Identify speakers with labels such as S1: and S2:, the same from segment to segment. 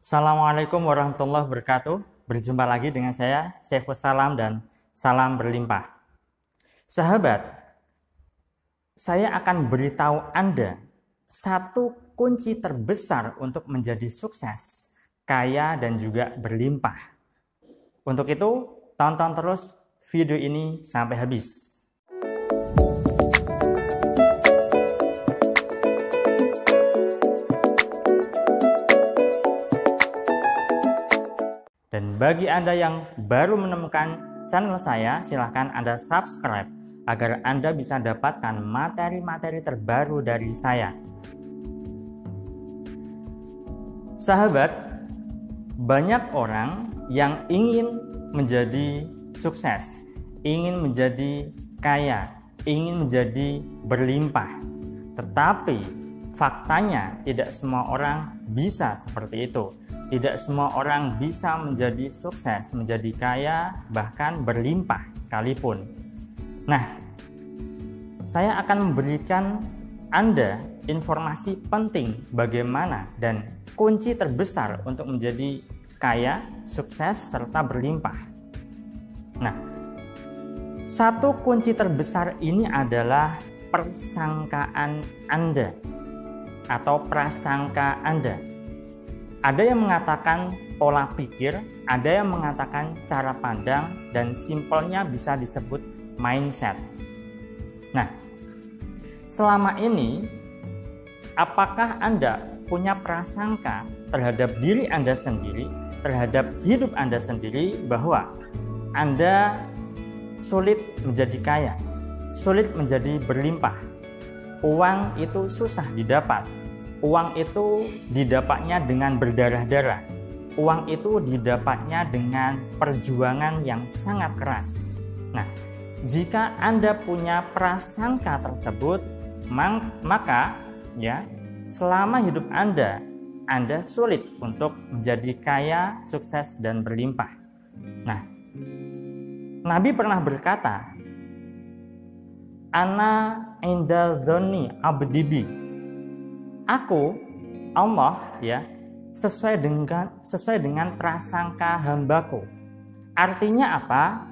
S1: Assalamualaikum warahmatullahi wabarakatuh. Berjumpa lagi dengan saya, Saiful Salam dan Salam Berlimpah. Sahabat, saya akan beritahu Anda satu kunci terbesar untuk menjadi sukses, kaya, dan juga berlimpah. Untuk itu, tonton terus video ini sampai habis. Bagi Anda yang baru menemukan channel saya, silahkan Anda subscribe agar Anda bisa dapatkan materi-materi terbaru dari saya. Sahabat, banyak orang yang ingin menjadi sukses, ingin menjadi kaya, ingin menjadi berlimpah. Tetapi faktanya tidak semua orang bisa seperti itu tidak semua orang bisa menjadi sukses, menjadi kaya, bahkan berlimpah sekalipun. Nah, saya akan memberikan Anda informasi penting bagaimana dan kunci terbesar untuk menjadi kaya, sukses, serta berlimpah. Nah, satu kunci terbesar ini adalah persangkaan Anda atau prasangka Anda. Ada yang mengatakan pola pikir, ada yang mengatakan cara pandang, dan simpelnya bisa disebut mindset. Nah, selama ini, apakah Anda punya prasangka terhadap diri Anda sendiri, terhadap hidup Anda sendiri, bahwa Anda sulit menjadi kaya, sulit menjadi berlimpah, uang itu susah didapat, uang itu didapatnya dengan berdarah-darah. Uang itu didapatnya dengan perjuangan yang sangat keras. Nah, jika Anda punya prasangka tersebut, maka ya, selama hidup Anda Anda sulit untuk menjadi kaya, sukses dan berlimpah. Nah, Nabi pernah berkata, "Ana indal zoni abdibi." Aku Allah ya sesuai dengan sesuai dengan prasangka hambaku. Artinya apa?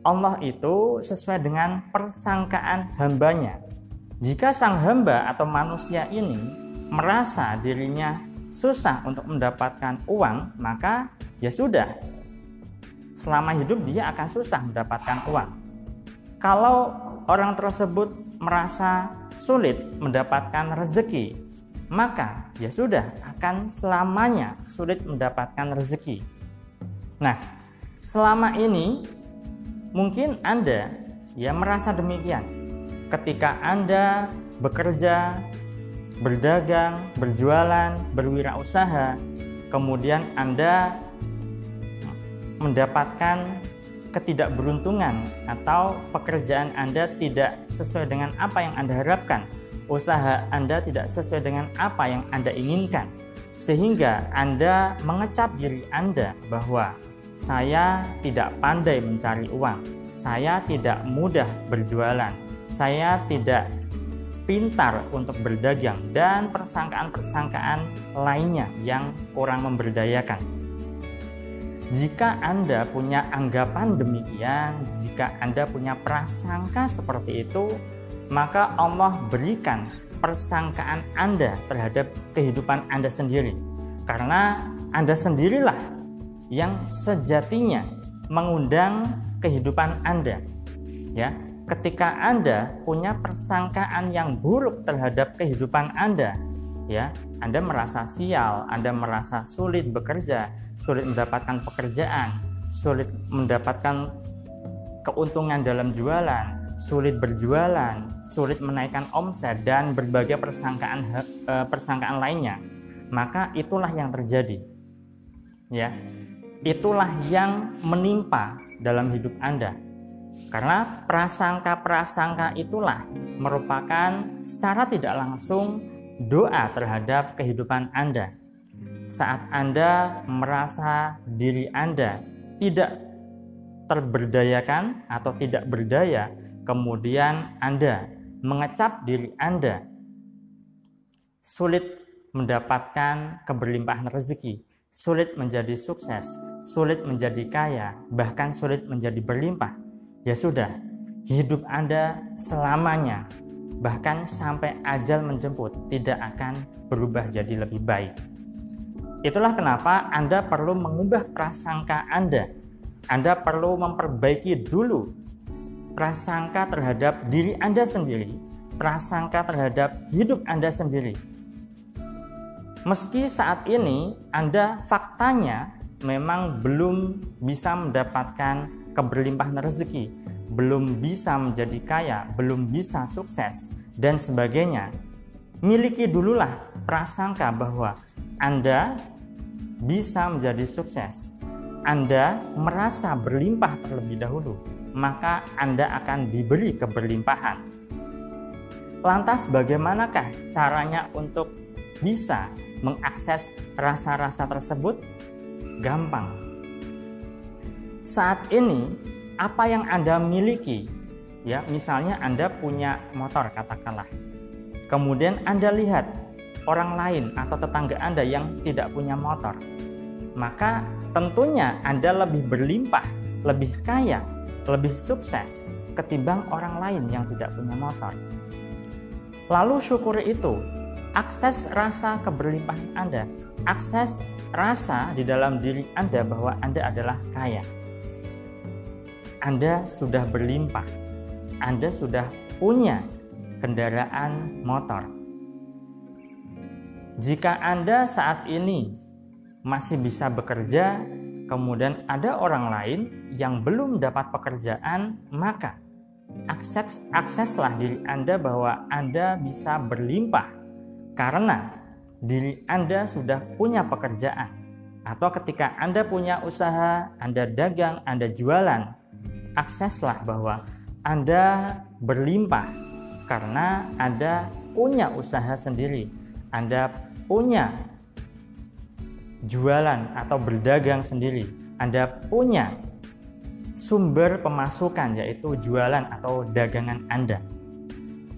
S1: Allah itu sesuai dengan persangkaan hambanya. Jika sang hamba atau manusia ini merasa dirinya susah untuk mendapatkan uang, maka ya sudah. Selama hidup dia akan susah mendapatkan uang. Kalau orang tersebut merasa sulit mendapatkan rezeki, maka ya sudah akan selamanya sulit mendapatkan rezeki. Nah, selama ini mungkin Anda ya merasa demikian. Ketika Anda bekerja, berdagang, berjualan, berwirausaha, kemudian Anda mendapatkan ketidakberuntungan atau pekerjaan Anda tidak sesuai dengan apa yang Anda harapkan usaha Anda tidak sesuai dengan apa yang Anda inginkan, sehingga Anda mengecap diri Anda bahwa saya tidak pandai mencari uang, saya tidak mudah berjualan, saya tidak pintar untuk berdagang, dan persangkaan-persangkaan lainnya yang kurang memberdayakan. Jika Anda punya anggapan demikian, jika Anda punya prasangka seperti itu, maka Allah berikan persangkaan Anda terhadap kehidupan Anda sendiri. Karena Anda sendirilah yang sejatinya mengundang kehidupan Anda. Ya, ketika Anda punya persangkaan yang buruk terhadap kehidupan Anda, ya, Anda merasa sial, Anda merasa sulit bekerja, sulit mendapatkan pekerjaan, sulit mendapatkan keuntungan dalam jualan, sulit berjualan, sulit menaikkan omset dan berbagai persangkaan eh, persangkaan lainnya, maka itulah yang terjadi. Ya. Itulah yang menimpa dalam hidup Anda. Karena prasangka-prasangka itulah merupakan secara tidak langsung doa terhadap kehidupan Anda. Saat Anda merasa diri Anda tidak terberdayakan atau tidak berdaya, kemudian Anda mengecap diri Anda sulit mendapatkan keberlimpahan rezeki, sulit menjadi sukses, sulit menjadi kaya, bahkan sulit menjadi berlimpah, ya sudah, hidup Anda selamanya, bahkan sampai ajal menjemput, tidak akan berubah jadi lebih baik. Itulah kenapa Anda perlu mengubah prasangka Anda. Anda perlu memperbaiki dulu prasangka terhadap diri Anda sendiri, prasangka terhadap hidup Anda sendiri. Meski saat ini Anda faktanya memang belum bisa mendapatkan keberlimpahan rezeki, belum bisa menjadi kaya, belum bisa sukses, dan sebagainya. Miliki dululah prasangka bahwa Anda bisa menjadi sukses. Anda merasa berlimpah terlebih dahulu, maka Anda akan diberi keberlimpahan. Lantas bagaimanakah caranya untuk bisa mengakses rasa-rasa tersebut gampang. Saat ini apa yang Anda miliki ya, misalnya Anda punya motor katakanlah. Kemudian Anda lihat orang lain atau tetangga Anda yang tidak punya motor. Maka tentunya Anda lebih berlimpah, lebih kaya, lebih sukses ketimbang orang lain yang tidak punya motor. Lalu syukuri itu, akses rasa keberlimpahan Anda, akses rasa di dalam diri Anda bahwa Anda adalah kaya. Anda sudah berlimpah, Anda sudah punya kendaraan motor. Jika Anda saat ini masih bisa bekerja, kemudian ada orang lain yang belum dapat pekerjaan, maka akses akseslah diri Anda bahwa Anda bisa berlimpah. Karena diri Anda sudah punya pekerjaan. Atau ketika Anda punya usaha, Anda dagang, Anda jualan, akseslah bahwa Anda berlimpah. Karena Anda punya usaha sendiri. Anda punya jualan atau berdagang sendiri. Anda punya sumber pemasukan yaitu jualan atau dagangan Anda.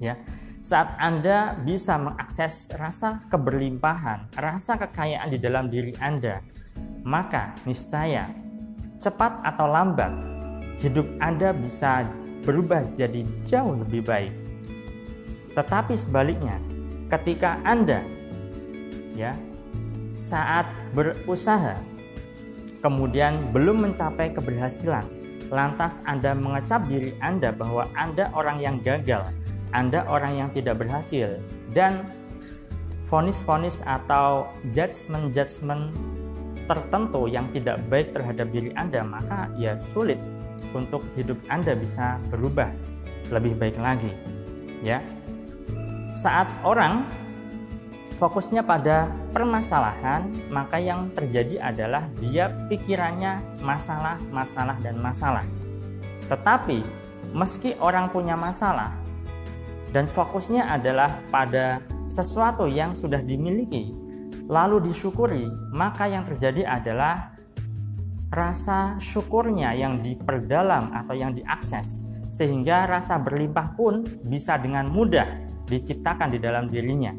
S1: Ya. Saat Anda bisa mengakses rasa keberlimpahan, rasa kekayaan di dalam diri Anda, maka niscaya cepat atau lambat hidup Anda bisa berubah jadi jauh lebih baik. Tetapi sebaliknya, ketika Anda ya saat berusaha kemudian belum mencapai keberhasilan, lantas Anda mengecap diri Anda bahwa Anda orang yang gagal, anda orang yang tidak berhasil dan vonis-vonis atau judgement-judgement tertentu yang tidak baik terhadap diri Anda, maka ya sulit untuk hidup Anda bisa berubah lebih baik lagi. Ya. Saat orang fokusnya pada permasalahan, maka yang terjadi adalah dia pikirannya masalah, masalah dan masalah. Tetapi meski orang punya masalah, dan fokusnya adalah pada sesuatu yang sudah dimiliki lalu disyukuri maka yang terjadi adalah rasa syukurnya yang diperdalam atau yang diakses sehingga rasa berlimpah pun bisa dengan mudah diciptakan di dalam dirinya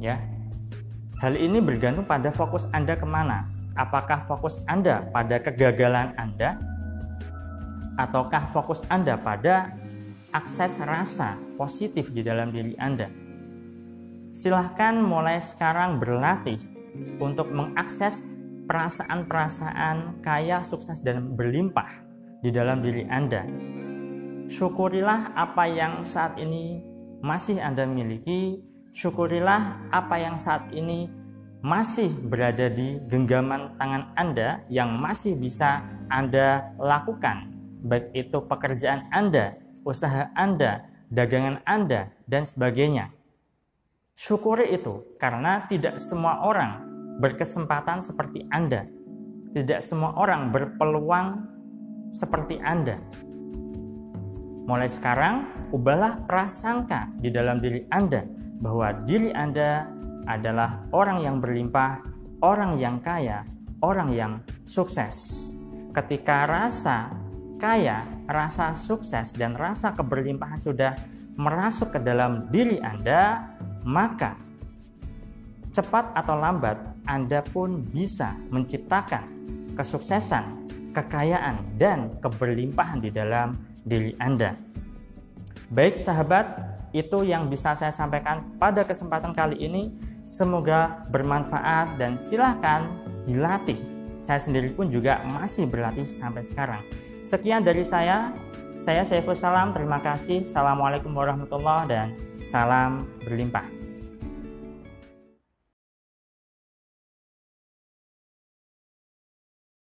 S1: ya hal ini bergantung pada fokus anda ke mana apakah fokus anda pada kegagalan anda ataukah fokus anda pada akses rasa positif di dalam diri Anda. Silahkan mulai sekarang berlatih untuk mengakses perasaan-perasaan kaya, sukses, dan berlimpah di dalam diri Anda. Syukurilah apa yang saat ini masih Anda miliki, syukurilah apa yang saat ini masih berada di genggaman tangan Anda yang masih bisa Anda lakukan, baik itu pekerjaan Anda, usaha Anda, dagangan Anda, dan sebagainya. Syukuri itu karena tidak semua orang berkesempatan seperti Anda. Tidak semua orang berpeluang seperti Anda. Mulai sekarang, ubahlah prasangka di dalam diri Anda bahwa diri Anda adalah orang yang berlimpah, orang yang kaya, orang yang sukses. Ketika rasa kaya, rasa sukses, dan rasa keberlimpahan sudah merasuk ke dalam diri Anda, maka cepat atau lambat Anda pun bisa menciptakan kesuksesan, kekayaan, dan keberlimpahan di dalam diri Anda. Baik sahabat, itu yang bisa saya sampaikan pada kesempatan kali ini. Semoga bermanfaat dan silahkan dilatih. Saya sendiri pun juga masih berlatih sampai sekarang. Sekian dari saya. Saya Saiful Salam. Terima kasih. Assalamualaikum warahmatullahi dan salam berlimpah.